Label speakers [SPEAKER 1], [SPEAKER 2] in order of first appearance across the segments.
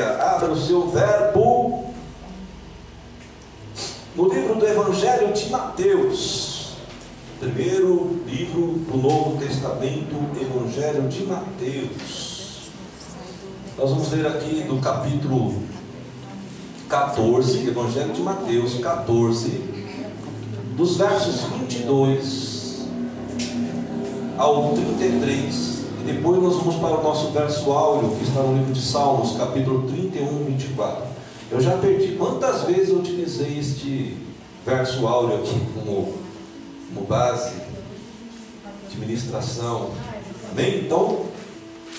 [SPEAKER 1] Abra o seu verbo no livro do Evangelho de Mateus, primeiro livro do Novo Testamento, Evangelho de Mateus. Nós vamos ler aqui do capítulo 14, Evangelho de Mateus 14, dos versos 22 ao 33. E depois nós vamos para o nosso verso áureo, que está no livro de Salmos, capítulo 31, 24. Eu já perdi quantas vezes eu utilizei este verso áureo aqui como, como base de ministração. Amém? Então,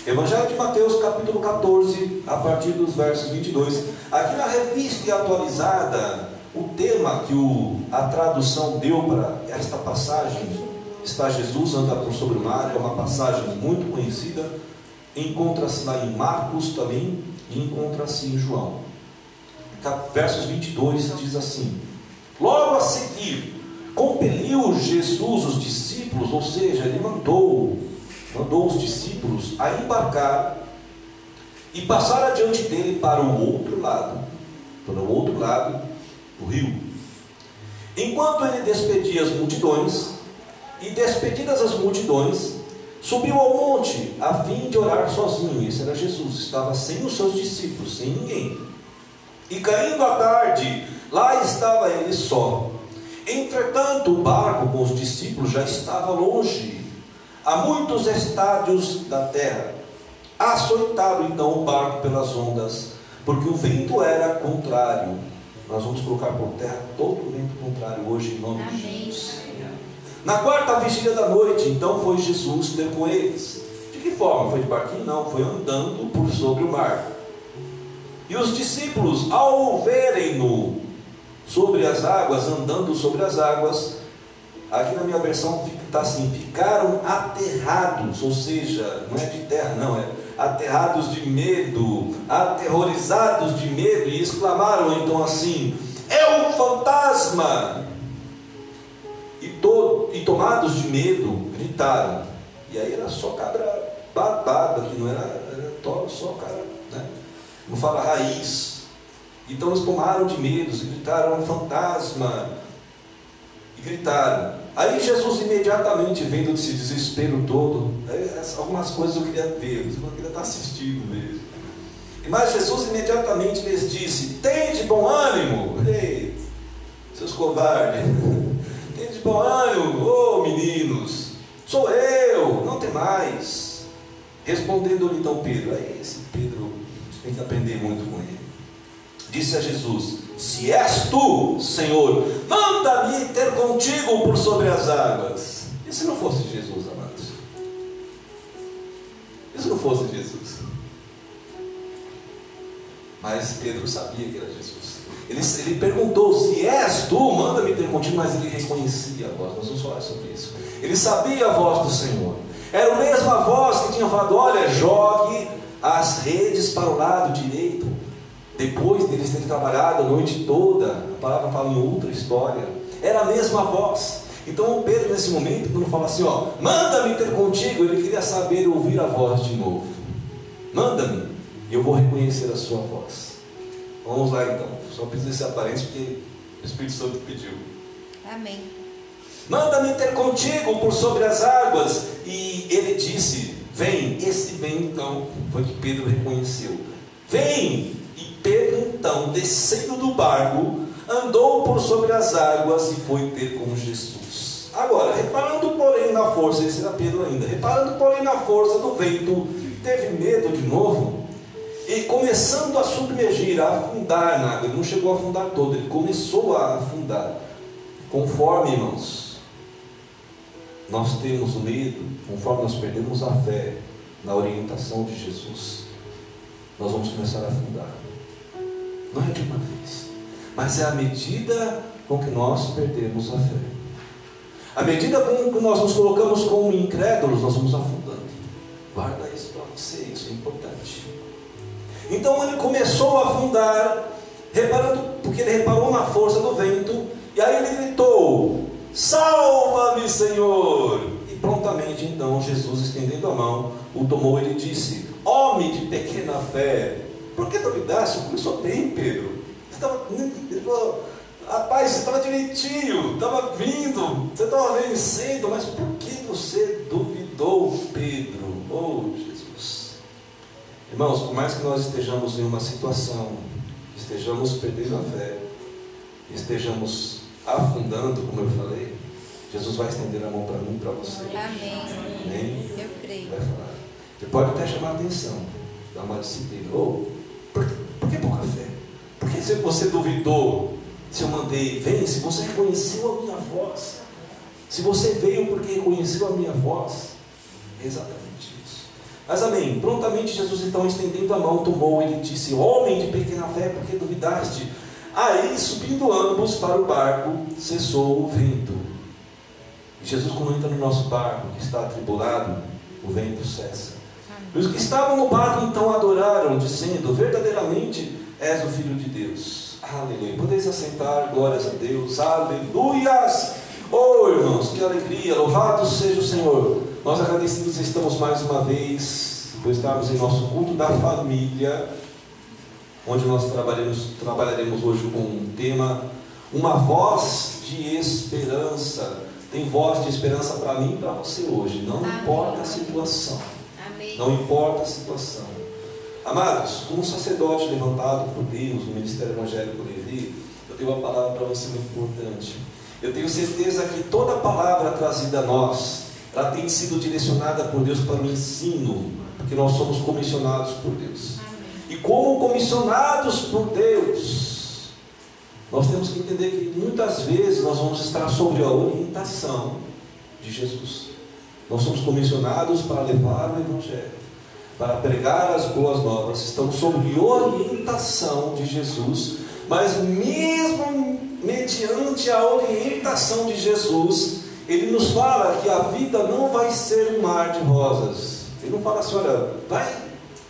[SPEAKER 1] Evangelho de Mateus, capítulo 14, a partir dos versos 22. Aqui na revista e atualizada, o tema que o, a tradução deu para esta passagem está Jesus anda por sobre o mar, é uma passagem muito conhecida, encontra-se lá em Marcos também e encontra-se em João. Versos 22 diz assim: Logo a seguir, compeliu Jesus os discípulos, ou seja, ele mandou, mandou os discípulos a embarcar e passar adiante dele para o outro lado, para o outro lado do rio. Enquanto ele despedia as multidões, e despedidas as multidões, subiu ao monte a fim de orar sozinho. Esse era Jesus, estava sem os seus discípulos, sem ninguém. E caindo a tarde, lá estava ele só. Entretanto, o barco com os discípulos já estava longe, a muitos estádios da terra. Açoitado então o barco pelas ondas, porque o vento era contrário. Nós vamos colocar por terra todo o vento contrário hoje em nome Amém. de Jesus. Na quarta vigília da noite, então foi Jesus ter com eles. De que forma? Foi de barquinho? Não, foi andando por sobre o mar. E os discípulos, ao verem-no sobre as águas, andando sobre as águas, aqui na minha versão está assim: ficaram aterrados, ou seja, não é de terra, não, é aterrados de medo, aterrorizados de medo, e exclamaram então assim: é um fantasma! E, to, e tomados de medo, gritaram. E aí era só cabra babada, que não era, era só cara, né? não fala raiz. Então eles tomaram de medo, gritaram um fantasma, e gritaram. Aí Jesus imediatamente, vendo esse desespero todo, algumas coisas eu queria ver, eu queria estar assistindo mesmo. Mas Jesus imediatamente lhes disse: Tem de bom ânimo, ei, seus covardes. Ânimo, ô oh, meninos, sou eu, não tem mais. Respondendo-lhe então Pedro, aí esse Pedro, tem que aprender muito com ele. Disse a Jesus: Se és tu, Senhor, manda-me ter contigo por sobre as águas. E se não fosse Jesus, amados? E se não fosse Jesus? Mas Pedro sabia que era Jesus. Ele, ele perguntou: Se és tu, manda-me ter contigo, mas ele reconhecia a voz. Nós vamos falar sobre isso. Ele sabia a voz do Senhor. Era a mesma voz que tinha falado: Olha, jogue as redes para o lado direito. Depois deles terem trabalhado a noite toda, a palavra fala em outra história. Era a mesma voz. Então o Pedro, nesse momento, quando fala assim: Ó, manda-me ter contigo, ele queria saber ouvir a voz de novo. Manda-me, e eu vou reconhecer a sua voz. Vamos lá então. Só preciso desse aparência porque o Espírito Santo pediu.
[SPEAKER 2] Amém.
[SPEAKER 1] Manda-me ter contigo por sobre as águas. E ele disse: Vem. Esse vem então foi que Pedro reconheceu. Vem. E Pedro então, descendo do barco, andou por sobre as águas e foi ter com Jesus. Agora, reparando porém na força, esse era Pedro ainda, reparando porém na força do vento, teve medo de novo e começando a submergir, a afundar na água, ele não chegou a afundar todo, ele começou a afundar. Conforme, irmãos, nós temos medo, conforme nós perdemos a fé na orientação de Jesus, nós vamos começar a afundar. Não é de uma vez, mas é à medida com que nós perdemos a fé. À medida com que nós nos colocamos como incrédulos, nós vamos afundando. Guarda isso para você, isso é importante. Então ele começou a afundar, reparando, porque ele reparou na força do vento, e aí ele gritou: Salva-me, Senhor! E prontamente então Jesus, estendendo a mão, o tomou e lhe disse: Homem de pequena fé, por que duvidaste? Começou bem, Pedro. Você tava, ele falou, rapaz, você estava direitinho, estava vindo, você estava vencendo, mas por que você duvidou, Pedro? Oh. Irmãos, por mais que nós estejamos em uma situação, estejamos perdendo a fé, estejamos afundando, como eu falei, Jesus vai estender a mão para mim e para você.
[SPEAKER 2] Amém.
[SPEAKER 1] Amém?
[SPEAKER 2] Eu creio.
[SPEAKER 1] Vai falar. Ele pode até chamar a atenção, dar uma disciplina. Oh, por, que- por que pouca fé? Por que se você duvidou se eu mandei? Vem, se você reconheceu a minha voz. Se você veio porque reconheceu a minha voz. Exatamente. Mas amém. Prontamente Jesus então estendendo a mão, tomou e lhe disse: Homem de pequena fé, por que duvidaste? Aí, subindo ambos para o barco, cessou o vento. E Jesus, quando entra no nosso barco, que está atribulado, o vento cessa. E os que estavam no barco então adoraram, dizendo: Verdadeiramente és o Filho de Deus. Aleluia. Podeis assentar, glórias a Deus. Aleluias. Oh, irmãos, que alegria. Louvado seja o Senhor. Nós agradecidos estamos mais uma vez por estarmos em nosso culto da família, onde nós trabalharemos, trabalharemos hoje com um tema, uma voz de esperança. Tem voz de esperança para mim e para você hoje. Não
[SPEAKER 2] Amém.
[SPEAKER 1] importa a situação.
[SPEAKER 2] Amém.
[SPEAKER 1] Não importa a situação. Amados, como sacerdote levantado por Deus no Ministério Evangélico Levi, eu tenho uma palavra para você muito importante. Eu tenho certeza que toda palavra trazida a nós, ela tem sido direcionada por Deus para o ensino, porque nós somos comissionados por Deus. E como comissionados por Deus, nós temos que entender que muitas vezes nós vamos estar sobre a orientação de Jesus. Nós somos comissionados para levar o Evangelho, para pregar as boas novas. Estamos sob orientação de Jesus, mas mesmo mediante a orientação de Jesus, ele nos fala que a vida não vai ser um mar de rosas. Ele não fala assim, olha, vai,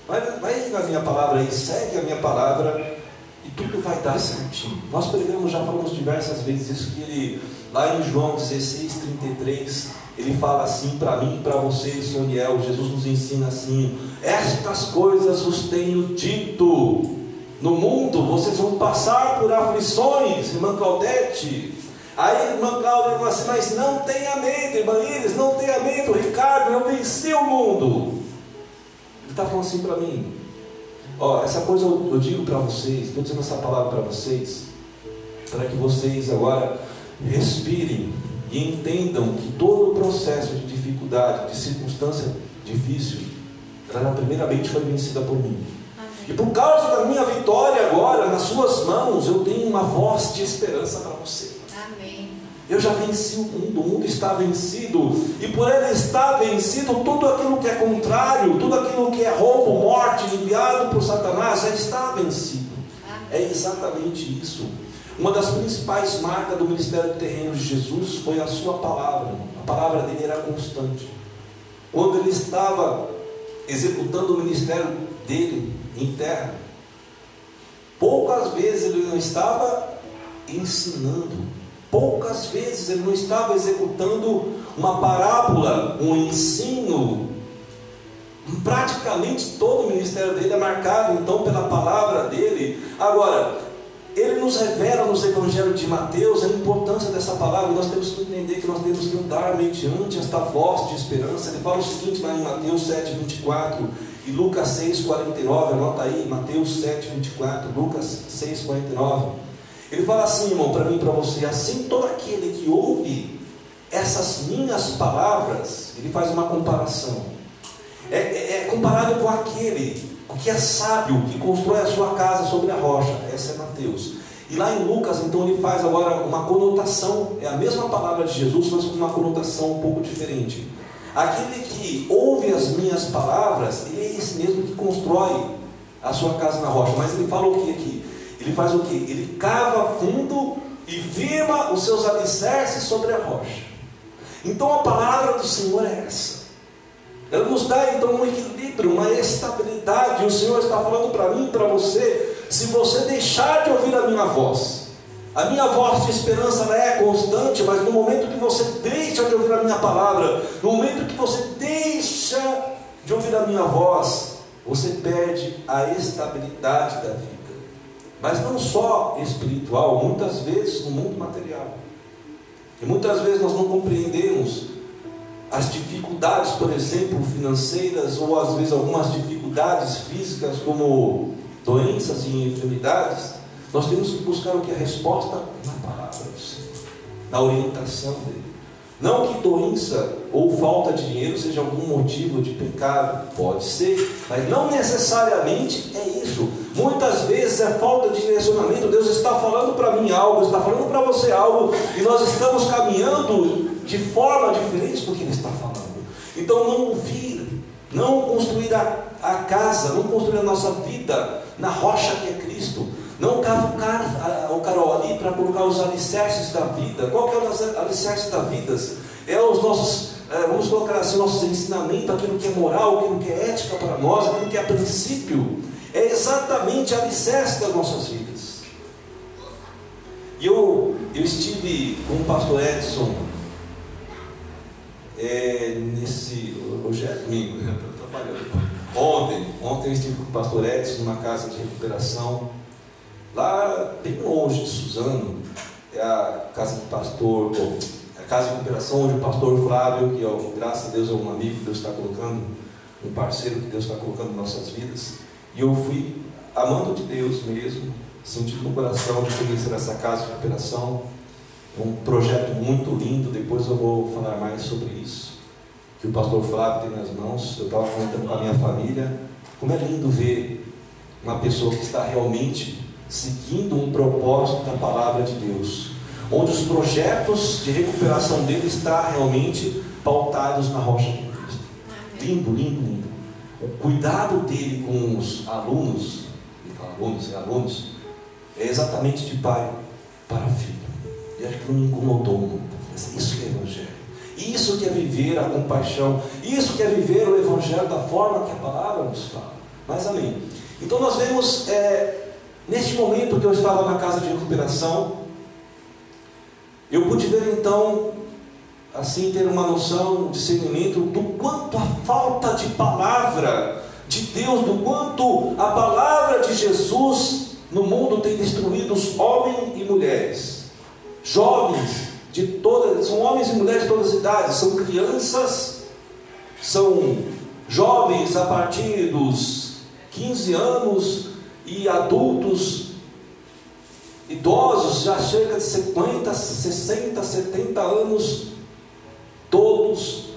[SPEAKER 1] vai, vai na minha palavra aí, segue a minha palavra e tudo vai dar certinho. Nós pregamos, já falamos diversas vezes isso, que ele, lá em João 16, 33, ele fala assim para mim e para você, Soniel, Jesus nos ensina assim, estas coisas vos tenho dito, no mundo vocês vão passar por aflições, irmã Claudete, Aí irmã Cláudia falou assim, mas não tenha medo, irmã Iris, não tenha medo, Ricardo, eu venci o mundo. Ele está falando assim para mim. Ó, essa coisa eu, eu digo para vocês, estou dizendo essa palavra para vocês, para que vocês agora respirem e entendam que todo o processo de dificuldade, de circunstância difícil, ela primeiramente foi vencida por mim. E por causa da minha vitória agora, nas suas mãos, eu tenho uma voz de esperança para você. Eu já venci o mundo, o mundo está vencido, e por ele estar vencido, tudo aquilo que é contrário, tudo aquilo que é roubo, morte, enviado por Satanás, já está vencido. É exatamente isso. Uma das principais marcas do ministério terreno de Jesus foi a sua palavra. A palavra dele era constante. Quando ele estava executando o ministério dele em terra, poucas vezes ele não estava ensinando, poucas vezes ele não estava executando uma parábola, um ensino. Praticamente todo o ministério dele é marcado então pela palavra dele. Agora, ele nos revela nos evangelhos de Mateus a importância dessa palavra, nós temos que entender que nós temos que andar mediante esta voz de esperança. Ele fala o seguinte lá em Mateus 7, 24 e Lucas 6, 49, anota aí, Mateus 7, 24, Lucas 6, 49. Ele fala assim, irmão, para mim e para você, assim todo aquele que ouve essas minhas palavras, ele faz uma comparação. É, é, é comparado com aquele que é sábio, que constrói a sua casa sobre a rocha. Essa é Mateus. E lá em Lucas, então, ele faz agora uma conotação, é a mesma palavra de Jesus, mas com uma conotação um pouco diferente. Aquele que ouve as minhas palavras, ele é esse mesmo que constrói a sua casa na rocha. Mas ele fala o que aqui? Ele faz o que? Ele cava fundo e firma os seus alicerces sobre a rocha. Então a palavra do Senhor é essa. Ela nos dá então um equilíbrio, uma estabilidade. O Senhor está falando para mim para você: se você deixar de ouvir a minha voz, a minha voz de esperança é constante, mas no momento que você deixa de ouvir a minha palavra, no momento que você deixa de ouvir a minha voz, você perde a estabilidade da vida. Mas não só espiritual, muitas vezes no mundo material. E muitas vezes nós não compreendemos as dificuldades, por exemplo, financeiras, ou às vezes algumas dificuldades físicas, como doenças e enfermidades. Nós temos que buscar o que? A resposta na palavra do Senhor, na orientação dele. Não que doença ou falta de dinheiro seja algum motivo de pecado, pode ser, mas não necessariamente é isso. Muitas vezes é falta de direcionamento. Deus está falando para mim algo, está falando para você algo, e nós estamos caminhando de forma diferente do que Ele está falando. Então, não ouvir, não construir a, a casa, não construir a nossa vida na rocha que é Cristo. Não cavucar o carol ali para colocar os alicerces da vida. Qual que é o alicerce da vida? É os nossos, é, vamos colocar assim, nossos ensinamentos, aquilo que é moral, aquilo que é ética para nós, aquilo que é princípio. É exatamente a alicerce das nossas vidas. E eu, eu estive com o pastor Edson é, nesse. Hoje é domingo. Ontem, ontem eu estive com o pastor Edson numa casa de recuperação, lá bem longe de Suzano, é a casa do pastor, a casa de recuperação onde o pastor Flávio, que é, graças a Deus é um amigo que Deus está colocando, um parceiro que Deus está colocando em nossas vidas. E eu fui amando de Deus mesmo, sentindo no coração de conhecer essa casa de recuperação. É um projeto muito lindo, depois eu vou falar mais sobre isso que o pastor Flávio tem nas mãos. Eu estava comentando com a minha família. Como é lindo ver uma pessoa que está realmente seguindo um propósito da palavra de Deus, onde os projetos de recuperação dele estão realmente pautados na rocha de Cristo. Lindo, lindo, lindo. O cuidado dele com os alunos, alunos e alunos, é exatamente de pai para filho. E acho que não me incomodou muito. Isso que é evangelho. Isso que é viver a compaixão. Isso que é viver o Evangelho da forma que a palavra nos fala. Mas amém. Então nós vemos, é, neste momento que eu estava na casa de recuperação, eu pude ver então, assim, ter uma noção, um discernimento do quanto a falta de palavra de Deus, do quanto a palavra de Jesus no mundo tem destruído os homens e mulheres, jovens, de todas, são homens e mulheres de todas as idades, são crianças, são jovens a partir dos 15 anos e adultos, idosos já chega de 50, 60, 70 anos, todos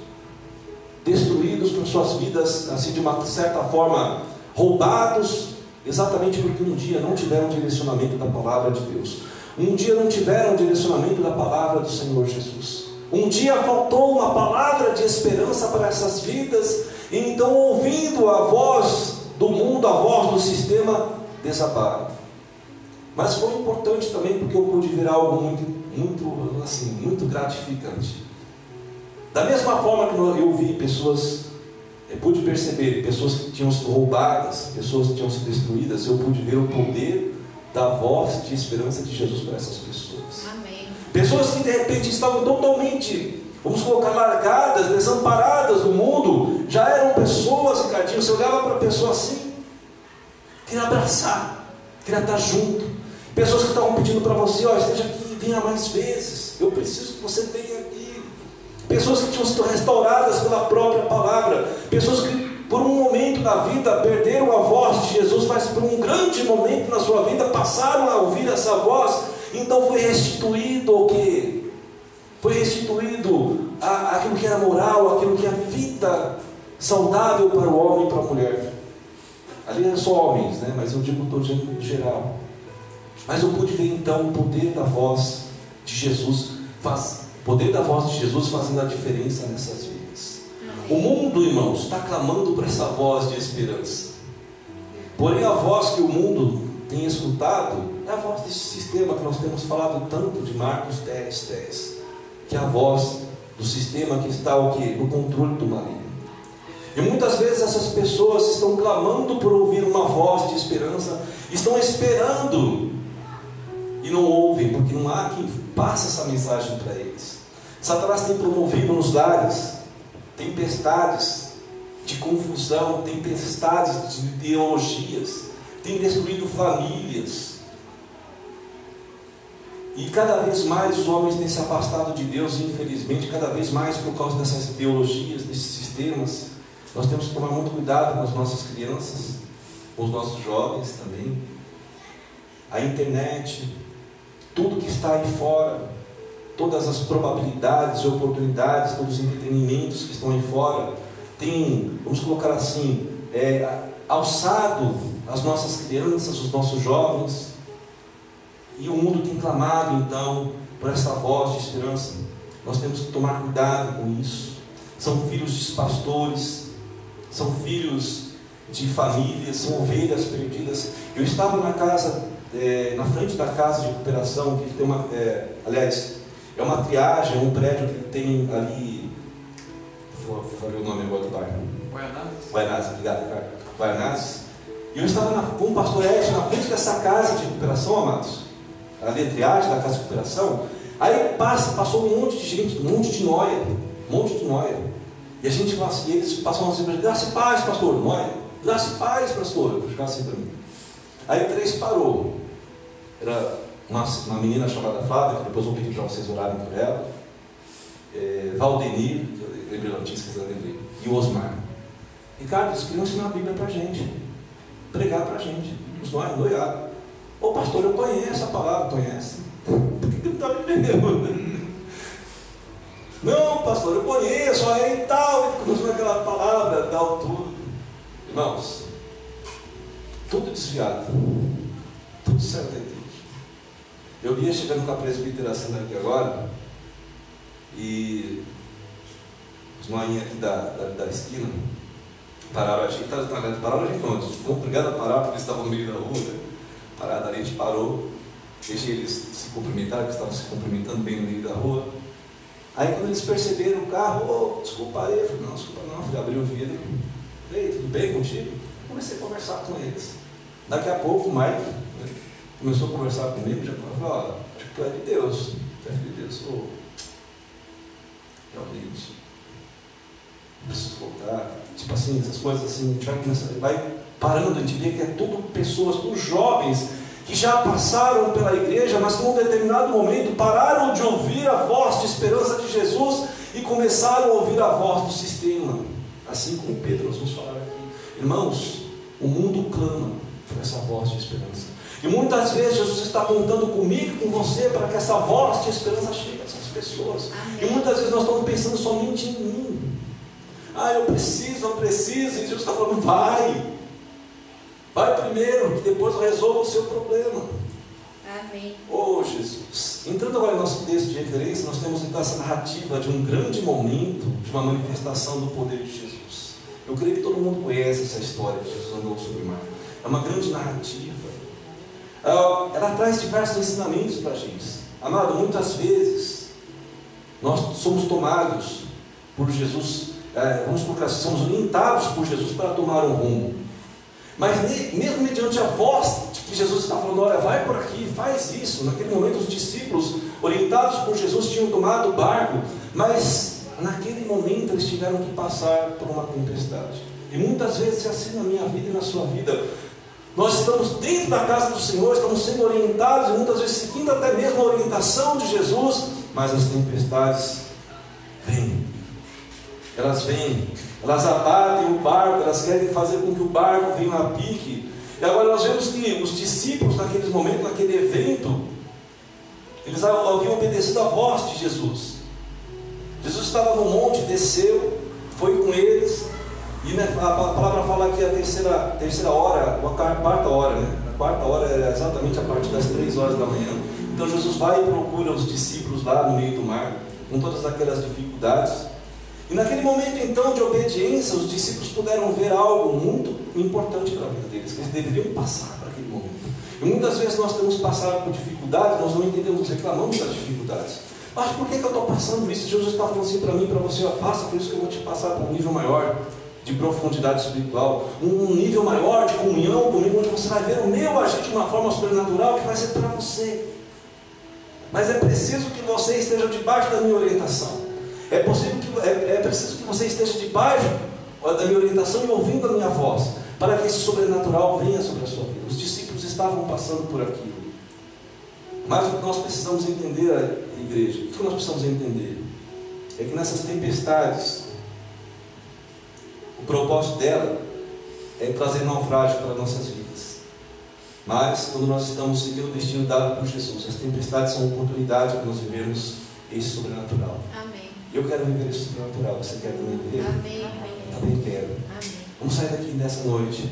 [SPEAKER 1] destruídos por suas vidas, assim de uma certa forma roubados, exatamente porque um dia não tiveram direcionamento da palavra de Deus. Um dia não tiveram direcionamento da palavra do Senhor Jesus. Um dia faltou uma palavra de esperança para essas vidas, e então, ouvindo a voz do mundo, a voz do sistema, desabaram. Mas foi importante também porque eu pude ver algo muito, muito, assim, muito gratificante. Da mesma forma que eu vi pessoas, eu pude perceber pessoas que tinham sido roubadas, pessoas que tinham sido destruídas, eu pude ver o poder da voz de esperança de Jesus para essas pessoas. Amém. Pessoas que de repente estavam totalmente, vamos colocar, largadas, desamparadas do mundo, já eram pessoas, Ricardinho, você olhava para a pessoa assim, queria abraçar, queria estar junto. Pessoas que estavam pedindo para você, ó, esteja aqui, venha mais vezes, eu preciso que você venha. Pessoas que tinham sido restauradas pela própria palavra, pessoas que por um momento da vida perderam a voz de Jesus, mas por um grande momento na sua vida passaram a ouvir essa voz, então foi restituído o que? Foi restituído a, aquilo que era moral, aquilo que é vida saudável para o homem e para a mulher. Ali eram só homens, né? mas eu digo todo em geral. Mas eu pude ver então o poder da voz de Jesus, faz, poder da voz de Jesus fazendo a diferença nessas vidas. O mundo, irmãos, está clamando por essa voz de esperança. Porém, a voz que o mundo tem escutado é a voz desse sistema que nós temos falado tanto de Marcos 10, 10, que é a voz do sistema que está o quê? no controle do maligno. E muitas vezes essas pessoas estão clamando por ouvir uma voz de esperança, estão esperando e não ouvem, porque não há quem passe essa mensagem para eles. Satanás tem promovido nos lares tempestades, de confusão, tempestades de ideologias, tem destruído famílias. E cada vez mais os homens têm se afastado de Deus, infelizmente, cada vez mais por causa dessas ideologias, desses sistemas. Nós temos que tomar muito cuidado com as nossas crianças, com os nossos jovens também. A internet, tudo que está aí fora, todas as probabilidades e oportunidades, todos os entretenimentos que estão aí fora, tem, vamos colocar assim, é, alçado as nossas crianças, os nossos jovens, e o mundo tem clamado então por essa voz de esperança. Nós temos que tomar cuidado com isso. São filhos de pastores, são filhos de famílias, são ovelhas perdidas. Eu estava na casa, é, na frente da casa de recuperação, que tem uma, é, aliás, é uma triagem, é um prédio que tem ali. Falei o nome agora do bairro. Guaianazes. Guaianazes, obrigado, Ricardo. Guaianazes. E eu estava na, com o pastor Edson na frente dessa casa de recuperação, amados. Ali a triagem da casa de recuperação. Aí passa, passou um monte de gente, um monte de noia. Um monte de noia. E a gente fala assim, eles passam assim, graça e paz, pastor, noia. Graça e paz, pastor. Eu ficava assim para mim. Aí o três parou. Era uma, uma menina chamada Flávia, que depois vou pedir para vocês orarem por ela, é, Valdenir, lembrei não tinha esquecido lembrei, e o Osmar. Ricardo, eles queriam ensinar a Bíblia para a gente, pregar para a gente, os nós, noiados. Ô pastor, eu conheço a palavra, conhece? Por que, que não está me entendendo? Não, pastor, eu conheço, aí e tal, e começou aquela palavra, tal, tudo. Irmãos, tudo desviado, tudo certo aí. Eu vinha chegando com a presbiteração aqui agora, e os noinhos aqui da, da, da, esquina pararam a gente, tá, pararam a gente não, ficou obrigado a parar porque eles estavam no meio da rua, né? parada ali, a gente parou, deixei eles se cumprimentar, eles estavam se cumprimentando bem no meio da rua. Aí quando eles perceberam o carro, oh, desculpa aí, eu falei, não, desculpa não, fui abrir o vidro, ei, tudo bem contigo? Comecei a conversar com eles. Daqui a pouco o Mike começou a conversar comigo, já falou, ó, tu é de Deus, é filho de Deus, oh, realmente, preciso voltar, tipo assim, essas coisas assim, a gente vai, começar, vai parando, a gente vê que é tudo pessoas, tudo jovens, que já passaram pela igreja, mas num determinado momento pararam de ouvir a voz de esperança de Jesus e começaram a ouvir a voz do sistema. Assim como Pedro, nós vamos falar aqui. Irmãos, o mundo clama por essa voz de esperança. E muitas vezes Jesus está contando comigo e com você para que essa voz de esperança chegue a essas pessoas. E muitas vezes nós estamos pensando somente em mim. Ah, eu preciso, eu preciso. E Jesus está falando, vai. Vai primeiro, que depois resolva o seu problema.
[SPEAKER 2] Amém.
[SPEAKER 1] Oh Jesus. Entrando agora no nosso texto de referência, nós temos então essa narrativa de um grande momento, de uma manifestação do poder de Jesus. Eu creio que todo mundo conhece essa história de Jesus andou sobre o mar. É uma grande narrativa ela traz diversos ensinamentos para a gente. Amado, muitas vezes nós somos tomados por Jesus, é, vamos colocar somos orientados por Jesus para tomar um rumo. Mas mesmo mediante a voz de que Jesus está falando, olha, vai por aqui, faz isso. Naquele momento os discípulos, orientados por Jesus, tinham tomado o barco, mas naquele momento eles tiveram que passar por uma tempestade. E muitas vezes é assim na minha vida e na sua vida. Nós estamos dentro da casa do Senhor, estamos sendo orientados e muitas vezes seguindo até mesmo a orientação de Jesus, mas as tempestades vêm. Elas vêm, elas abatem o barco, elas querem fazer com que o barco venha a pique. E agora nós vemos que os discípulos, naqueles momentos, naquele evento, eles haviam obedecido a voz de Jesus. Jesus estava no monte, desceu, foi com eles, e né, a palavra fala que a terceira, terceira hora, a quarta hora, né? A quarta hora é exatamente a partir das três horas da manhã. Então Jesus vai e procura os discípulos lá no meio do mar, com todas aquelas dificuldades. E naquele momento então de obediência, os discípulos puderam ver algo muito importante para a vida deles, que eles deveriam passar para aquele momento. E muitas vezes nós temos passado por dificuldades, nós não entendemos, reclamamos das dificuldades. Mas por que, que eu estou passando isso? Jesus está falando assim para mim, para você, ó, passa por isso que eu vou te passar para um nível maior de profundidade espiritual, um nível maior de comunhão comigo, onde você vai ver o meu agir de uma forma sobrenatural que vai ser para você. Mas é preciso que você esteja debaixo da minha orientação. É, possível que, é, é preciso que você esteja debaixo da minha orientação e ouvindo a minha voz, para que esse sobrenatural venha sobre a sua vida. Os discípulos estavam passando por aquilo. Mas o que nós precisamos entender, igreja, o que nós precisamos entender é que nessas tempestades, o propósito dela é trazer naufrágio para nossas vidas. Mas, quando nós estamos seguindo o destino dado por Jesus, as tempestades são oportunidade para nós vivermos esse sobrenatural.
[SPEAKER 2] Amém.
[SPEAKER 1] Eu quero viver esse sobrenatural. Você quer também viver?
[SPEAKER 2] Amém.
[SPEAKER 1] Também quero.
[SPEAKER 2] Amém.
[SPEAKER 1] Vamos sair daqui nessa noite,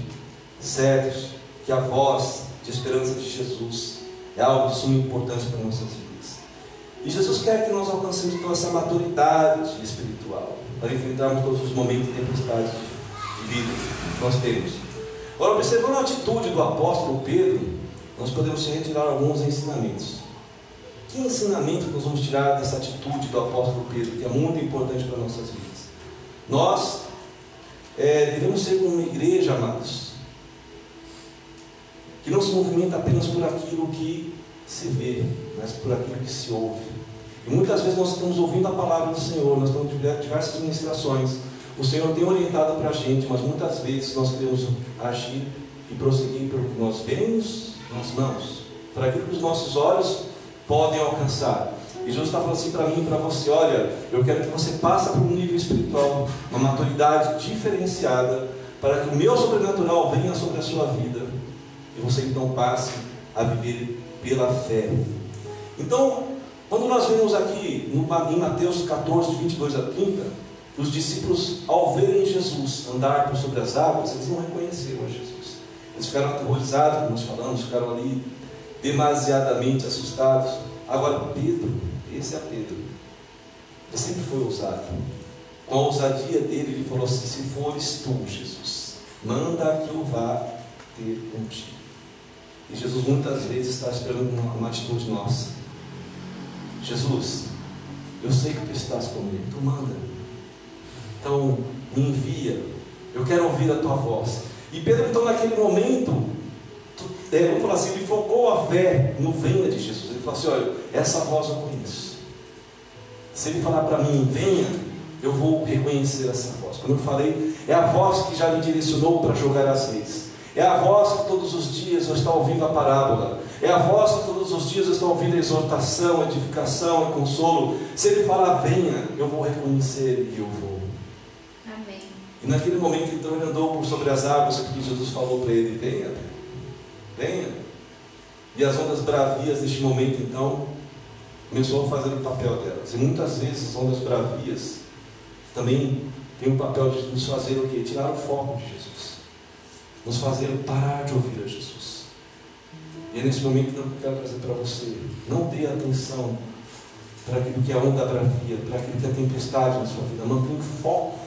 [SPEAKER 1] certos que a voz de esperança de Jesus é algo de suma importância para nossas vidas. E Jesus quer que nós alcancemos toda essa maturidade espiritual para enfrentarmos todos os momentos de tempestade de vida que nós temos. Agora, observando a atitude do apóstolo Pedro, nós podemos retirar alguns ensinamentos. Que ensinamento nós vamos tirar dessa atitude do apóstolo Pedro, que é muito importante para nossas vidas? Nós é, devemos ser uma igreja, amados, que não se movimenta apenas por aquilo que se vê, mas por aquilo que se ouve. E muitas vezes nós estamos ouvindo a palavra do Senhor, nós estamos em diversas ministrações. O Senhor tem orientado para a gente, mas muitas vezes nós queremos agir e prosseguir pelo que nós vemos nas mãos, para aquilo que os nossos olhos podem alcançar. E Jesus está falando assim para mim e para você: olha, eu quero que você passe por um nível espiritual, uma maturidade diferenciada, para que o meu sobrenatural venha sobre a sua vida e você então passe a viver pela fé. Então, quando nós vemos aqui em Mateus 14, de 22 a 30, os discípulos, ao verem Jesus andar por sobre as águas, eles não reconheceram a Jesus. Eles ficaram aterrorizados, como nós falamos, ficaram ali demasiadamente assustados. Agora, Pedro, esse é Pedro, ele sempre foi ousado. Com a ousadia dele, ele falou assim: Se fores tu, Jesus, manda que eu vá ter contigo. E Jesus muitas vezes está esperando uma, uma atitude nossa. Jesus, eu sei que tu estás comigo, tu manda. Então, me envia. Eu quero ouvir a tua voz. E Pedro, então, naquele momento, é, vamos falar assim, ele focou a fé no venha de Jesus. Ele falou assim: olha, essa voz eu conheço. Se ele falar para mim, venha, eu vou reconhecer essa voz. Como eu falei, é a voz que já me direcionou para jogar as reis. É a voz que todos os dias eu estou ouvindo a parábola. É a voz que todos os dias estou ouvindo a exortação, a edificação e consolo. Se ele falar, venha, eu vou reconhecer e eu vou.
[SPEAKER 2] Amém.
[SPEAKER 1] E naquele momento, então, ele andou por sobre as águas, porque Jesus falou para ele: venha, venha. E as ondas bravias, neste momento, então, começou a fazer o papel delas. E muitas vezes as ondas bravias também têm o papel de nos fazer o quê? Tirar o foco de Jesus nos fazer parar de ouvir a Jesus. E é nesse momento que eu quero trazer para você. Não dê atenção para aquilo que é a onda bravia, para aquilo que é a tempestade na sua vida. Mantenha foco.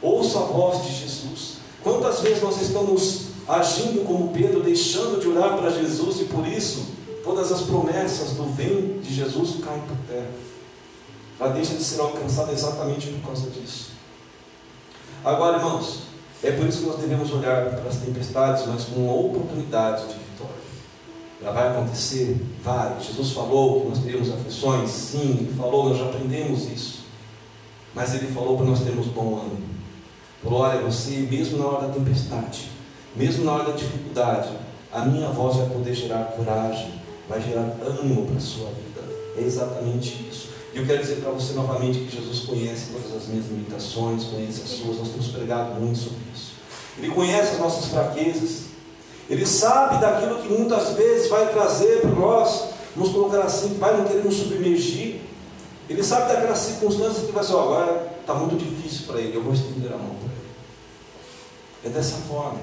[SPEAKER 1] Ouça a voz de Jesus. Quantas vezes nós estamos agindo como Pedro, deixando de olhar para Jesus e por isso todas as promessas do vem de Jesus caem por terra. Ela deixa de ser alcançada exatamente por causa disso. Agora, irmãos, é por isso que nós devemos olhar para as tempestades, mas com uma oportunidade de. Ela vai acontecer? Vai. Jesus falou que nós teríamos aflições? Sim, falou, nós já aprendemos isso. Mas ele falou para nós termos bom ânimo. Falou: olha, você, mesmo na hora da tempestade, mesmo na hora da dificuldade, a minha voz vai poder gerar coragem, vai gerar ânimo para a sua vida. É exatamente isso. E eu quero dizer para você novamente que Jesus conhece todas as minhas limitações, conhece as suas, nós temos pregado muito sobre isso. Ele conhece as nossas fraquezas, ele sabe daquilo que muitas vezes vai trazer para nós, nos colocar assim, vai não querer nos submergir. Ele sabe daquelas circunstâncias que vai ser, oh, agora está muito difícil para ele, eu vou estender a mão para ele. É dessa forma.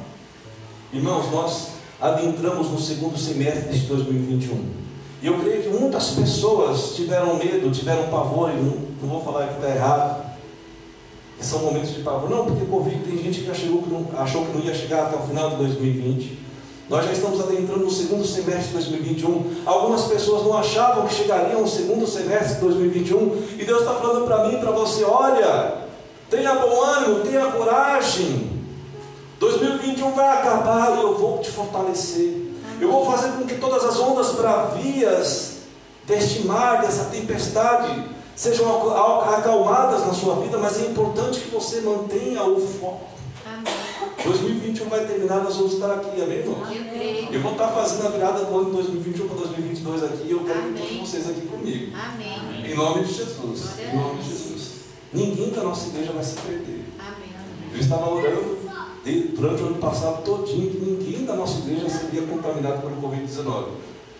[SPEAKER 1] Irmãos, nós adentramos no segundo semestre de 2021. E eu creio que muitas pessoas tiveram medo, tiveram pavor, e não, não vou falar que está errado, que são momentos de pavor. Não, porque Covid tem gente que já chegou, que não, achou que não ia chegar até o final de 2020. Nós já estamos adentrando no segundo semestre de 2021. Algumas pessoas não achavam que chegariam no segundo semestre de 2021. E Deus está falando para mim e para você: olha, tenha bom ânimo, tenha coragem. 2021 vai acabar e eu vou te fortalecer. Eu vou fazer com que todas as ondas bravias deste mar, dessa tempestade, sejam acalmadas na sua vida, mas é importante que você mantenha o foco. 2021 vai terminar, nós vamos estar aqui, amém, irmãos?
[SPEAKER 2] Eu creio.
[SPEAKER 1] Eu vou estar fazendo a virada do ano 2021 para 2022 aqui e eu quero
[SPEAKER 2] Amém.
[SPEAKER 1] todos vocês aqui comigo.
[SPEAKER 2] Amém.
[SPEAKER 1] Em nome de Jesus. Em nome de. Jesus. Ninguém da nossa igreja vai se perder.
[SPEAKER 2] Amém.
[SPEAKER 1] Eu estava orando de- durante o ano passado todinho que ninguém da nossa igreja seria contaminado pelo Covid-19.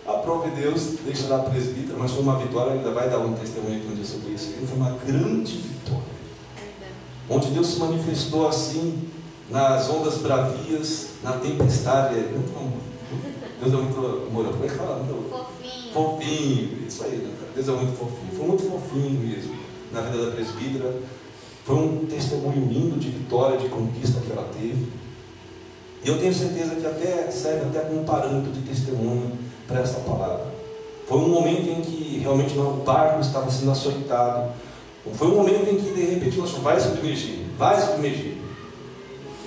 [SPEAKER 1] A prova de Deus deixará a presbítera, mas foi uma vitória, ainda vai dar um testemunho aqui um dia sobre isso. Foi uma grande vitória.
[SPEAKER 2] Verdade.
[SPEAKER 1] Onde Deus se manifestou assim, nas ondas bravias, na tempestade. É muito. Deus é muito amor. Como é que fala? Muito
[SPEAKER 2] Fofinho.
[SPEAKER 1] Fofinho, isso aí, né? Deus é muito fofinho. Foi muito fofinho mesmo na vida da presbítera. Foi um testemunho lindo de vitória, de conquista que ela teve. E eu tenho certeza que até serve até como parâmetro de testemunho para essa palavra. Foi um momento em que realmente o barco estava sendo açoitado. Foi um momento em que de repente nós vai submergir, vai submergir.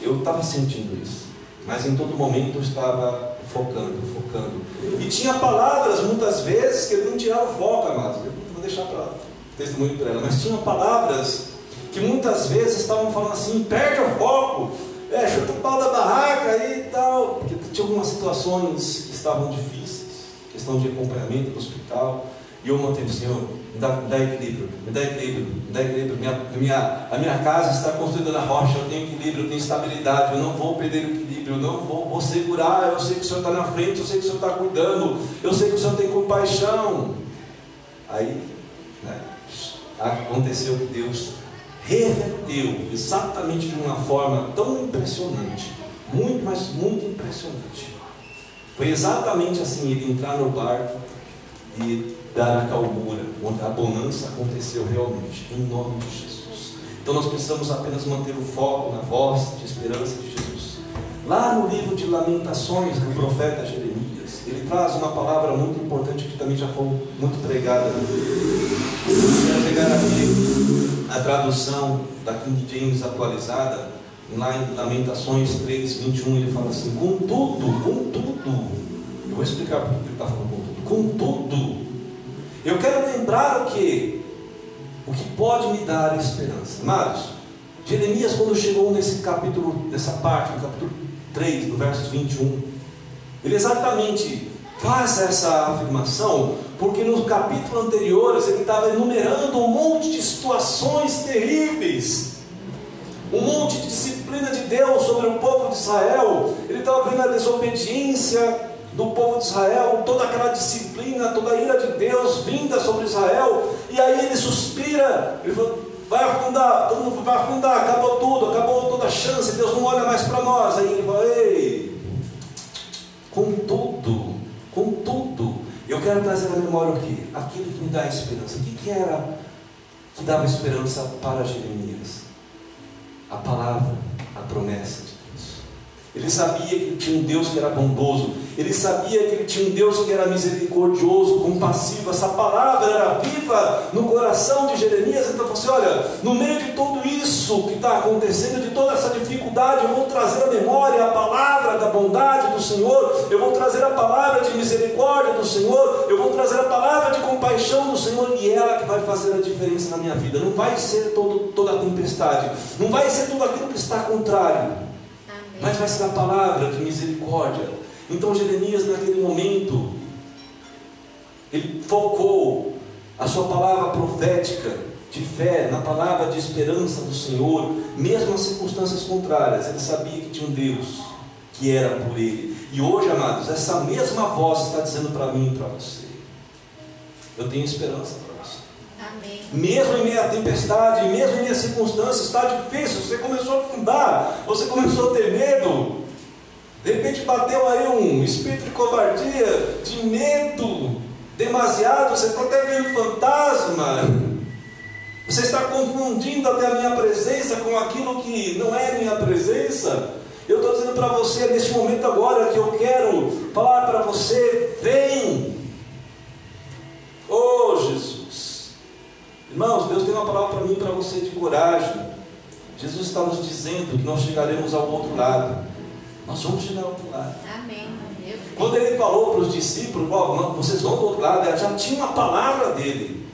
[SPEAKER 1] Eu estava sentindo isso. Mas em todo momento eu estava focando, focando. E tinha palavras, muitas vezes, que ele não tirava o foco, amados. Eu vou deixar para testemunho para ela. Mas tinha palavras que muitas vezes estavam falando assim, perde o foco, é, chuta o pau da barraca e tal. Porque tinha algumas situações que estavam difíceis, questão de acompanhamento do hospital. E eu mantive, Senhor, me dá, me dá equilíbrio, me dá equilíbrio, me dá equilíbrio. Minha, minha, a minha casa está construída na rocha, eu tenho equilíbrio, eu tenho estabilidade, eu não vou perder o equilíbrio, eu não vou, vou segurar, eu sei que o Senhor está na frente, eu sei que o Senhor está cuidando, eu sei que o Senhor tem compaixão. Aí, né, aconteceu que Deus reverteu exatamente de uma forma tão impressionante, muito, mas muito impressionante. Foi exatamente assim, ele entrar no barco e dar a calmura, onde a bonança aconteceu realmente, em nome de Jesus. Então nós precisamos apenas manter o foco na voz de esperança de Jesus. Lá no livro de Lamentações do profeta Jeremias, ele traz uma palavra muito importante que também já foi muito pregada. Quero pegar aqui a tradução da King James atualizada, lá em Lamentações 3, 21, ele fala assim: Contudo, contudo, eu vou explicar por que ele está falando contudo. Contudo, eu quero lembrar o que? O que pode me dar esperança. Amados, Jeremias, quando chegou nesse capítulo, nessa parte, no capítulo 3, do verso 21, ele exatamente faz essa afirmação, porque nos capítulos anteriores ele estava enumerando um monte de situações terríveis, um monte de disciplina de Deus sobre o povo de Israel, ele estava vendo a desobediência do povo de Israel, toda aquela disciplina, toda a ira de Deus vinda sobre Israel, e aí ele suspira, ele falou, vai afundar, todo mundo vai afundar, acabou tudo, acabou toda a chance, Deus não olha mais para nós. Aí ele fala, ei, contudo, contudo, eu quero trazer à memória o que? Aquilo que me dá esperança. O que, que era que dava esperança para Jeremias? A palavra, a promessa de Deus. Ele sabia que tinha um Deus que era bondoso. Ele sabia que ele tinha um Deus que era misericordioso, compassivo. Essa palavra era viva no coração de Jeremias. Então, você olha, no meio de tudo isso que está acontecendo, de toda essa dificuldade, eu vou trazer à memória a palavra da bondade do Senhor. Eu vou trazer a palavra de misericórdia do Senhor. Eu vou trazer a palavra de compaixão do Senhor. E é ela que vai fazer a diferença na minha vida. Não vai ser todo, toda a tempestade. Não vai ser tudo aquilo que está contrário.
[SPEAKER 2] Amém.
[SPEAKER 1] Mas vai ser a palavra de misericórdia. Então Jeremias, naquele momento, ele focou a sua palavra profética de fé, na palavra de esperança do Senhor, mesmo nas circunstâncias contrárias. Ele sabia que tinha um Deus que era por ele. E hoje, amados, essa mesma voz está dizendo para mim e para você: Eu tenho esperança para você.
[SPEAKER 2] Amém.
[SPEAKER 1] Mesmo em meio à tempestade, mesmo em meio às circunstâncias, está difícil, você começou a afundar, você começou a ter medo. De repente bateu aí um espírito de covardia, de medo demasiado, você está até vendo fantasma. Você está confundindo até a minha presença com aquilo que não é minha presença. Eu estou dizendo para você neste momento agora que eu quero falar para você: vem. Oh Jesus. Irmãos, Deus tem uma palavra para mim para você de coragem. Jesus está nos dizendo que nós chegaremos ao outro lado. Nós vamos chegar ao outro lado.
[SPEAKER 2] Amém.
[SPEAKER 1] Quando ele falou para os discípulos, "Ó, não, vocês vão do outro lado, já tinha uma palavra dele.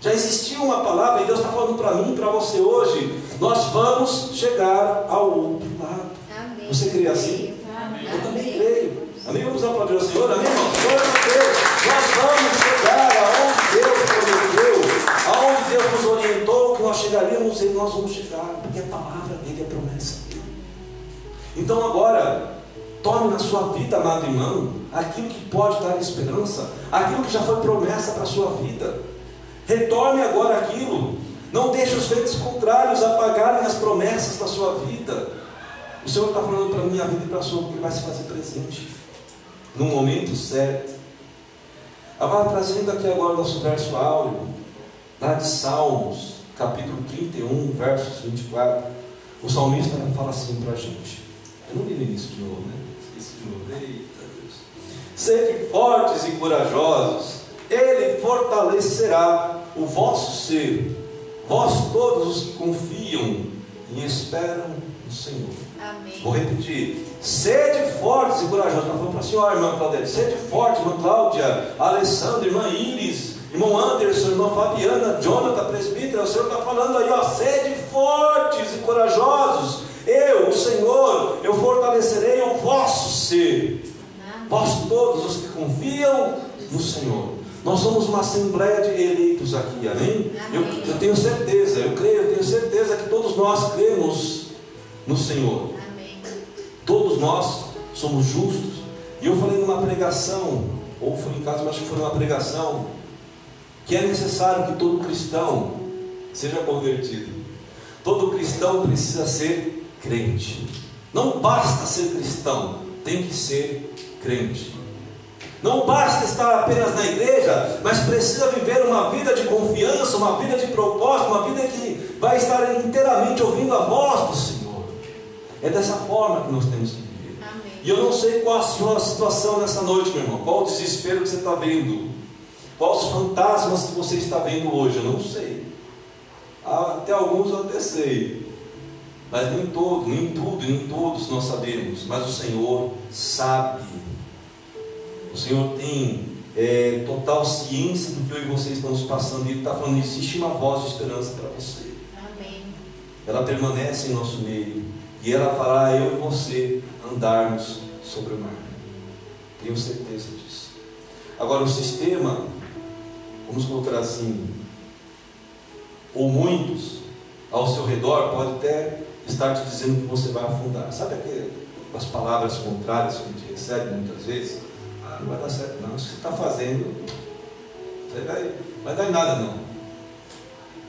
[SPEAKER 1] Já existia uma palavra, e Deus está falando para mim e para você hoje. Nós vamos chegar ao outro lado.
[SPEAKER 2] Amém.
[SPEAKER 1] Você crê assim?
[SPEAKER 2] Amém.
[SPEAKER 1] Eu também creio. Amém? Vamos aplaudir ao Senhor, amém, irmãos? Glória a Deus. Nós vamos chegar aonde Deus prometeu, aonde Deus nos orientou que nós chegaríamos e nós vamos chegar, porque palavra é promessa. Então agora, tome na sua vida, amado irmão, aquilo que pode dar esperança, aquilo que já foi promessa para a sua vida. Retorne agora aquilo. Não deixe os ventos contrários apagarem as promessas da sua vida. O Senhor está falando para a minha vida e para a sua, que vai se fazer presente no momento certo. Agora, trazendo aqui agora o nosso verso áureo, lá de Salmos, capítulo 31, versos 24. O salmista fala assim para a gente. Eu não li no início de novo, né? Esqueci de novo. Eita Deus. Sede fortes e corajosos, Ele fortalecerá o vosso ser, vós todos os que confiam e esperam no Senhor.
[SPEAKER 2] Amém.
[SPEAKER 1] Vou repetir. Sede fortes e corajosos. Está falando para a senhora, irmã Claudete. Sede forte, irmã Cláudia, Alessandra, irmã Iris, irmão Anderson, irmã Fabiana, Jonathan, presbítero. O Senhor está falando aí, ó. Sede fortes e corajosos. Eu, o Senhor, eu fortalecerei o vosso ser. Vós todos os que confiam no Senhor. Nós somos uma assembleia de eleitos aqui, amém? Eu, eu tenho certeza, eu creio, eu tenho certeza que todos nós cremos no Senhor.
[SPEAKER 2] Amém.
[SPEAKER 1] Todos nós somos justos. E eu falei numa pregação, ou foi em casa, mas acho que foi numa pregação, que é necessário que todo cristão seja convertido. Todo cristão precisa ser crente. Não basta ser cristão, tem que ser crente. Não basta estar apenas na igreja, mas precisa viver uma vida de confiança, uma vida de propósito, uma vida que vai estar inteiramente ouvindo a voz do Senhor. É dessa forma que nós temos que viver.
[SPEAKER 2] Amém.
[SPEAKER 1] E eu não sei qual a sua situação nessa noite, meu irmão. Qual o desespero que você está vendo? Quais os fantasmas que você está vendo hoje? Eu não sei. Até alguns eu até sei. Mas nem todo, nem tudo, nem todos nós sabemos. Mas o Senhor sabe. O Senhor tem é, total ciência do que eu e você estamos passando. E Ele está falando: existe uma voz de esperança para você.
[SPEAKER 2] Amém.
[SPEAKER 1] Ela permanece em nosso meio. E ela fará eu e você andarmos sobre o mar. Tenho certeza disso. Agora, o sistema, vamos colocar assim, ou muitos ao seu redor, pode até estar te dizendo que você vai afundar. Sabe aquelas palavras contrárias que a gente recebe muitas vezes? Ah, não vai dar certo, não. Isso que você está fazendo, você vai, vai dar em nada, não.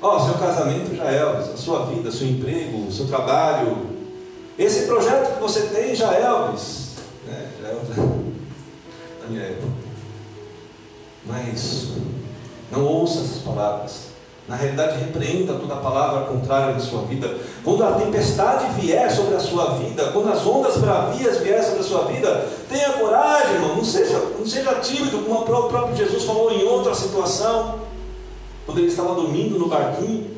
[SPEAKER 1] Ó, seu casamento já é, a sua vida, seu emprego, seu trabalho. Esse projeto que você tem já é Elvis. Né? Já é da minha época. Mas não ouça essas palavras. Na realidade, repreenda toda palavra contrária na sua vida. Quando a tempestade vier sobre a sua vida, quando as ondas bravias vierem sobre a sua vida, tenha coragem, irmão. Não seja, não seja tímido, como o próprio Jesus falou em outra situação. Quando ele estava dormindo no barquinho.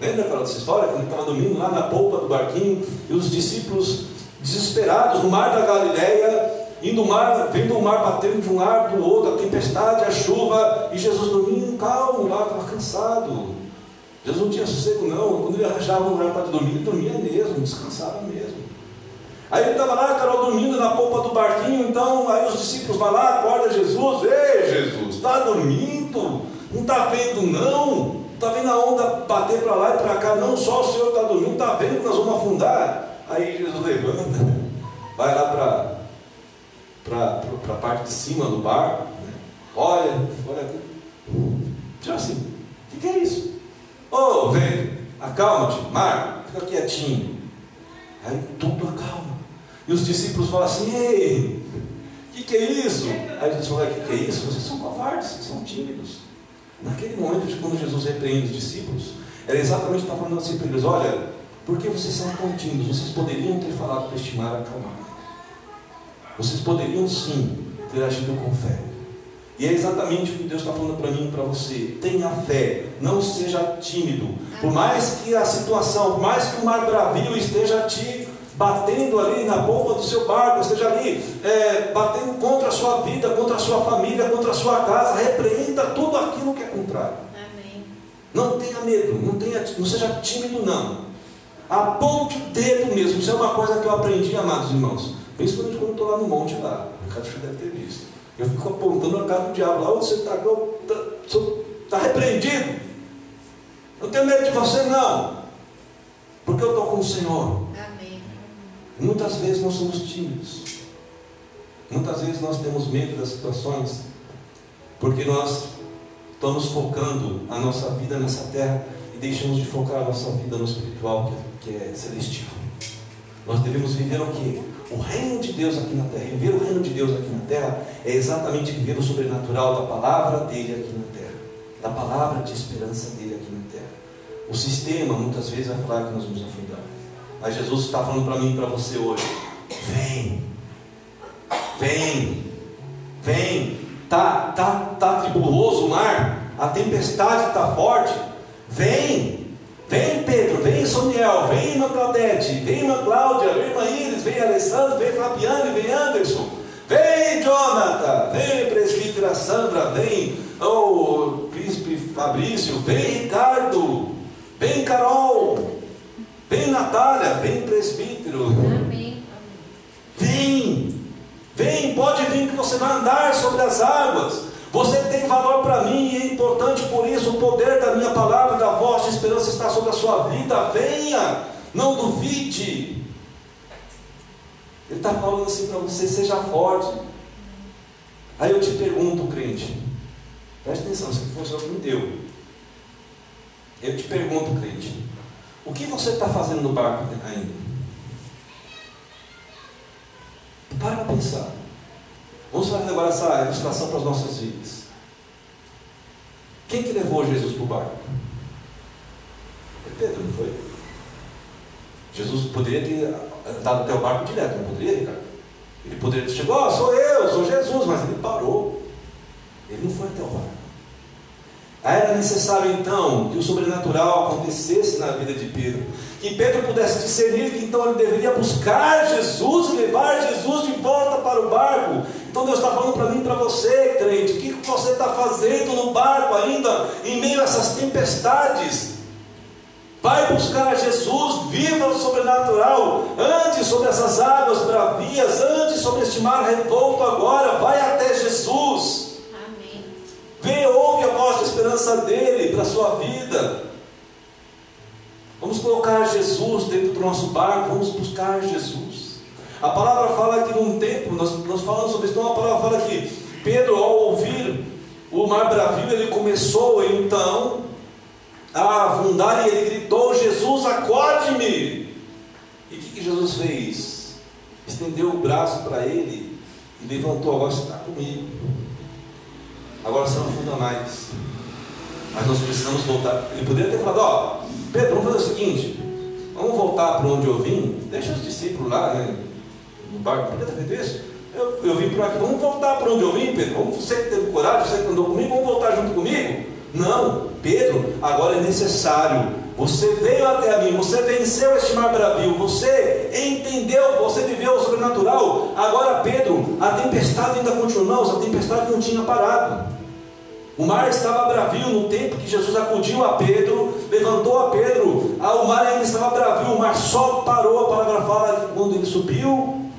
[SPEAKER 1] Lembra aquela dessa história? Quando ele estava dormindo lá na polpa do barquinho e os discípulos desesperados no mar da Galileia, indo o mar, vendo o mar batendo de um lado para o outro, a tempestade, a chuva, e Jesus dormindo calmo lá, estava cansado. Jesus não tinha sossego não, quando ele arranjava um lugar para dormir, ele dormia mesmo, descansava mesmo. Aí ele estava lá, Carol, dormindo na polpa do barquinho, então aí os discípulos vão lá, acorda Jesus, ei Jesus, está dormindo? Não está vendo não? Está vendo a onda bater para lá e para cá? Não, só o Senhor está dormindo, está vendo que nós vamos afundar? Aí Jesus levanta, vai lá para para a parte de cima do barco, né? olha, olha aqui. Tipo assim, o que, que é isso? Ô oh, vento, acalma-te, mar, fica quietinho. Aí tudo acalma. E os discípulos falam assim, ei, o que, que é isso? Aí Jesus fala, o que, que é isso? Vocês são covardes, vocês são tímidos. Naquele momento, quando Jesus repreende os discípulos, era exatamente para falando assim para eles: olha, por que vocês são tímidos? Vocês poderiam ter falado para este mar acalmar. Vocês poderiam sim ter agido com fé. E é exatamente o que Deus está falando para mim e para você. Tenha fé, não seja tímido. Por mais que a situação, por mais que o mar bravio esteja te batendo ali na polpa do seu barco, esteja ali é, batendo contra a sua vida, contra a sua família, contra a sua casa, repreenda tudo aquilo que é contrário.
[SPEAKER 2] Amém.
[SPEAKER 1] Não tenha medo, não, tenha, não seja tímido não. Aponte o dedo mesmo. Isso é uma coisa que eu aprendi, amados irmãos. Principalmente quando eu estou lá no monte lá. O já deve ter visto. Eu fico apontando a cara do diabo. Lá onde você está, está tá repreendido. Não tenho medo de você, não. Porque eu estou com o Senhor.
[SPEAKER 2] Amém.
[SPEAKER 1] Muitas vezes nós somos tímidos. Muitas vezes nós temos medo das situações. Porque nós estamos focando a nossa vida nessa terra e deixamos de focar a nossa vida no espiritual, que é celestial. Nós devemos viver o que? O reino de Deus aqui na terra. E viver o reino de Deus aqui na terra é exatamente viver o sobrenatural da palavra dele aqui na terra. Da palavra de esperança dele aqui na terra. O sistema muitas vezes vai falar que nós vamos afundar. Mas Jesus está falando para mim e para você hoje. Vem. Vem. Vem. Tá, tá, tá tribuloso o mar. A tempestade está forte. Vem. Vem Pedro, vem Soniel, vem irmã Claudete, vem irmã Cláudia, vem irmã Iris, vem Alessandro, vem Fabiane, vem Anderson, vem Jonathan, vem presbítera Sandra, vem o oh, príncipe Fabrício, vem Ricardo, vem Carol, vem Natália, vem presbítero.
[SPEAKER 2] Amém.
[SPEAKER 1] Vem, vem, pode vir que você vai andar sobre as águas. Você tem valor para mim e é importante por isso. O poder da minha palavra, da voz de esperança está sobre a sua vida. Venha, não duvide. Ele está falando assim para você: seja forte. Aí eu te pergunto, crente, preste atenção, se fosse eu me deu. Eu te pergunto, crente, o que você está fazendo no barco ainda? Para para pensar. Vamos fazer agora essa ilustração para as nossas vidas. Quem que levou Jesus para o barco? Foi Pedro, não foi? Jesus poderia ter dado até o barco direto, não poderia, Ricardo? Ele poderia ter chegado, oh, sou eu, sou Jesus, mas ele parou. Ele não foi até o barco. Era necessário então que o sobrenatural acontecesse na vida de Pedro, que Pedro pudesse discernir que então ele deveria buscar Jesus levar Jesus de volta para o barco. Então Deus está falando para mim e para você, crente, o que você está fazendo no barco ainda, em meio a essas tempestades? Vai buscar Jesus, viva o sobrenatural, ande sobre essas águas bravias, ande sobre este mar revolto agora, vai até Jesus.
[SPEAKER 2] Amém.
[SPEAKER 1] Vem, ouve a voz de esperança dele para a sua vida. Vamos colocar Jesus dentro do nosso barco, vamos buscar Jesus. A palavra fala que num tempo, nós, nós falamos sobre isso, então a palavra fala que Pedro, ao ouvir o mar bravio, ele começou então a afundar e ele gritou: Jesus, acorde-me! E o que, que Jesus fez? Estendeu o braço para ele e levantou: Agora você está comigo. Agora você não afunda mais. Mas nós precisamos voltar. Ele poderia ter falado: Ó, Pedro, vamos fazer o seguinte: vamos voltar para onde eu vim, deixa os discípulos lá, né? No barco, poderia ter feito isso? Eu, eu vim por aqui, vamos voltar para onde eu vim, Pedro. Vamos, você que teve coragem, você que andou comigo, vamos voltar junto comigo? Não, Pedro, agora é necessário. Você veio até mim, você venceu este mar bravio, você entendeu, você viveu o sobrenatural. Agora, Pedro, a tempestade ainda continua, a tempestade não tinha parado. O mar estava bravio no tempo que Jesus acudiu a Pedro, levantou a Pedro, ah, o mar ainda estava bravio, o mar só parou. A palavra fala quando ele subiu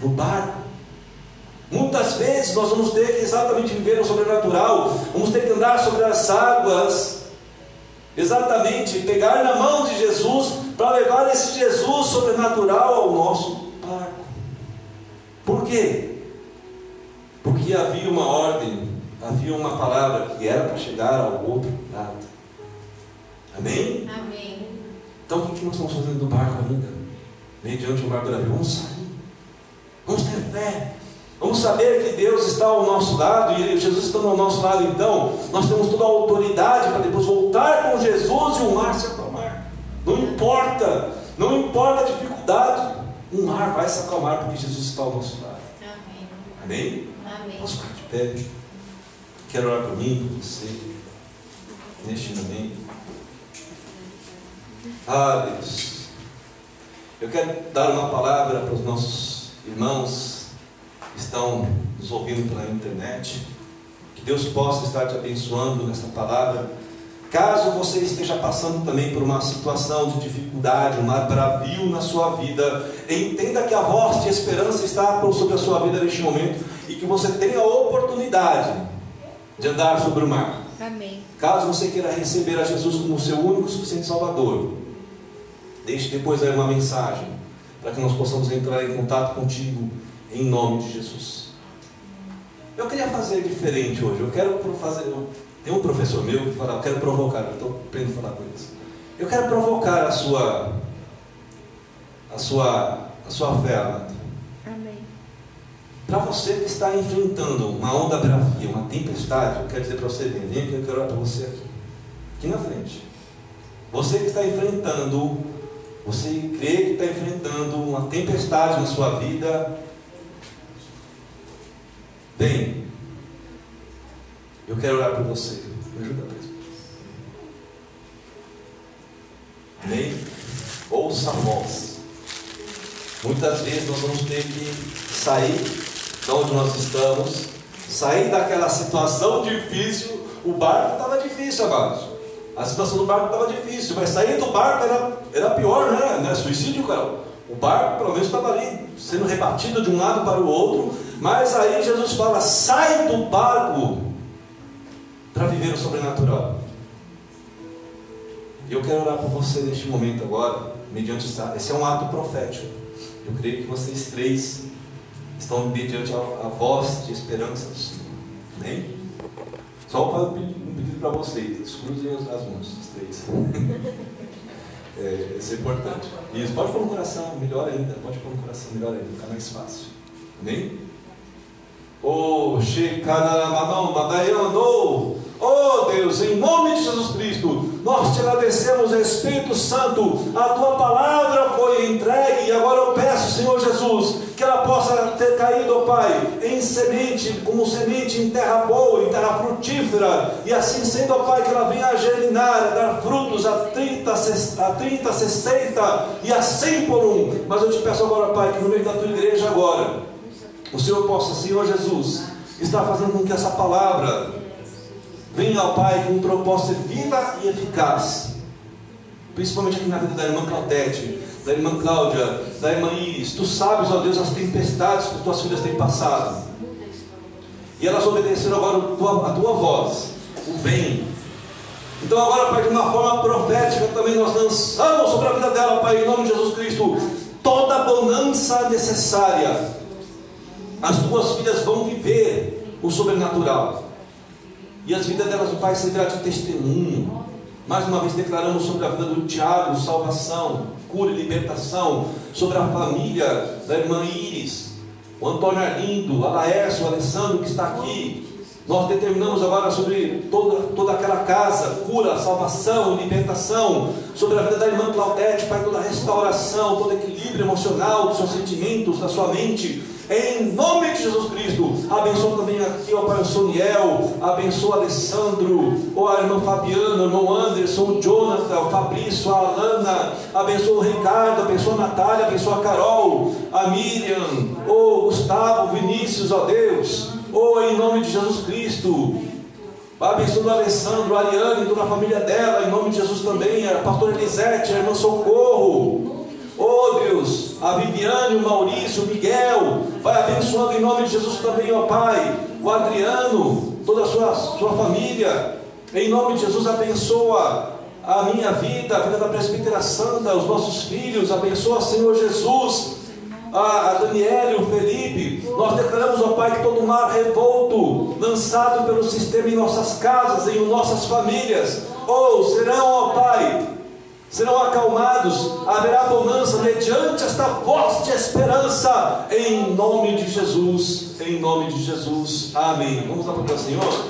[SPEAKER 1] no barco. Muitas vezes nós vamos ter que exatamente viver o sobrenatural, vamos ter que andar sobre as águas, exatamente pegar na mão de Jesus para levar esse Jesus sobrenatural ao nosso barco. Por quê? Porque havia uma ordem, havia uma palavra que era para chegar ao outro lado. Amém?
[SPEAKER 2] Amém.
[SPEAKER 1] Então o que nós estamos fazendo do barco ainda? Mediante o mar bravio, vamos sair. Vamos ter fé. Vamos saber que Deus está ao nosso lado e Jesus está ao nosso lado, então nós temos toda a autoridade para depois voltar com Jesus e o mar se acalmar. Não importa, não importa a dificuldade, o mar vai se acalmar porque Jesus está ao nosso lado.
[SPEAKER 2] Amém.
[SPEAKER 1] Amém? Vamos ficar de pé. Quero orar por mim, por você, neste momento. Ah, Deus. Eu quero dar uma palavra para os nossos irmãos que estão nos ouvindo pela internet. Que Deus possa estar te abençoando nessa palavra. Caso você esteja passando também por uma situação de dificuldade, um bravio na sua vida, entenda que a voz de esperança está sobre a sua vida neste momento e que você tem a oportunidade de andar sobre o mar.
[SPEAKER 2] Amém.
[SPEAKER 1] Caso você queira receber a Jesus como seu único e suficiente Salvador, deixe depois aí uma mensagem para que nós possamos entrar em contato contigo em nome de Jesus. Eu queria fazer diferente hoje. Eu quero fazer. Tem um professor meu que fala, eu quero provocar, eu estou aprendendo a falar com eles. Eu quero provocar a sua a sua a sua fé, Amado.
[SPEAKER 2] Amém.
[SPEAKER 1] Para você que está enfrentando uma onda bravia, uma tempestade, eu quero dizer para você, vem, vem que eu quero orar para você aqui. Aqui na frente. Você que está enfrentando, você crê que está enfrentando uma tempestade na sua vida, vem. Eu quero orar por você. Me ajuda mesmo. Amém? Ouça a voz. Muitas vezes nós vamos ter que sair de onde nós estamos, sair daquela situação difícil. O barco estava difícil, amados. A situação do barco estava difícil, mas sair do barco era, era pior, né? É suicídio, cara. O barco, pelo menos, estava ali sendo rebatido de um lado para o outro. Mas aí Jesus fala: sai do barco para viver o sobrenatural. Eu quero orar por você neste momento agora, mediante essa, esse é um ato profético. Eu creio que vocês três estão mediante a, a voz de esperança. Amém? Só um pedido, um pedido para vocês, cruzem as, as mãos, os três. é, isso é importante. Isso, pode pôr no coração, melhor ainda, pode pôr no coração, melhor ainda, fica mais fácil. Amém? Oh, Shekanamadão, Madayandou. Oh Deus, em nome de Jesus Cristo, nós te agradecemos, Espírito Santo, a tua palavra foi entregue e agora eu peço, Senhor Jesus, que ela possa ter caído, oh Pai, em semente, como semente em terra boa, em terra frutífera, e assim sendo, oh Pai, que ela venha a germinar, a dar frutos a 30, a 30, 60 e a 100 por um. Mas eu te peço agora, Pai, que no meio da tua igreja agora, o Senhor possa, Senhor Jesus, estar fazendo com que essa palavra venha ao Pai com propósito viva e eficaz. Principalmente aqui na vida da irmã Claudete, da irmã Cláudia, da irmã Iris. Tu sabes, ó Deus, as tempestades que tuas filhas têm passado. E elas obedeceram agora a tua, a tua voz, o bem. Então agora, Pai, de uma forma profética também nós lançamos sobre a vida dela, Pai, em nome de Jesus Cristo, toda a bonança necessária. As tuas filhas vão viver o sobrenatural. E as vidas delas, Pai, servirá de testemunho. Mais uma vez declaramos sobre a vida do Tiago, salvação, cura e libertação, sobre a família da irmã Iris, o Antônio Arlindo, a Laércio, o Alessandro que está aqui. Nós determinamos agora sobre toda, toda aquela casa, cura, salvação, libertação, sobre a vida da irmã Claudete, Pai, toda a restauração, todo equilíbrio emocional dos seus sentimentos, da sua mente em nome de Jesus Cristo, abençoa também aqui, ó Pai, o Soniel, abençoa o Alessandro, ó a irmã Fabiana, o irmão Anderson, o Jonathan, o Fabrício, a Alana, abençoa o Ricardo, abençoa a Natália, abençoa a Carol, a Miriam, o Gustavo, Vinícius, ó Deus, ó em nome de Jesus Cristo, abençoa o Alessandro, a Ariane, toda a família dela, em nome de Jesus também, a pastora Elisete, a irmã Socorro, Oh Deus, a Viviane, o Maurício, o Miguel, vai abençoando em nome de Jesus também, ó Pai, o Adriano, toda a sua, sua família, em nome de Jesus abençoa a minha vida, a vida da presbítera santa, os nossos filhos, abençoa, Senhor Jesus, a, a Daniela, o Felipe, nós declaramos, ó Pai, que todo mar revolto, lançado pelo sistema em nossas casas, em nossas famílias, ou oh, serão, ó Pai, serão acalmados, haverá bonança mediante esta voz de esperança, em nome de Jesus, em nome de Jesus, amém. Vamos lá para o Senhor?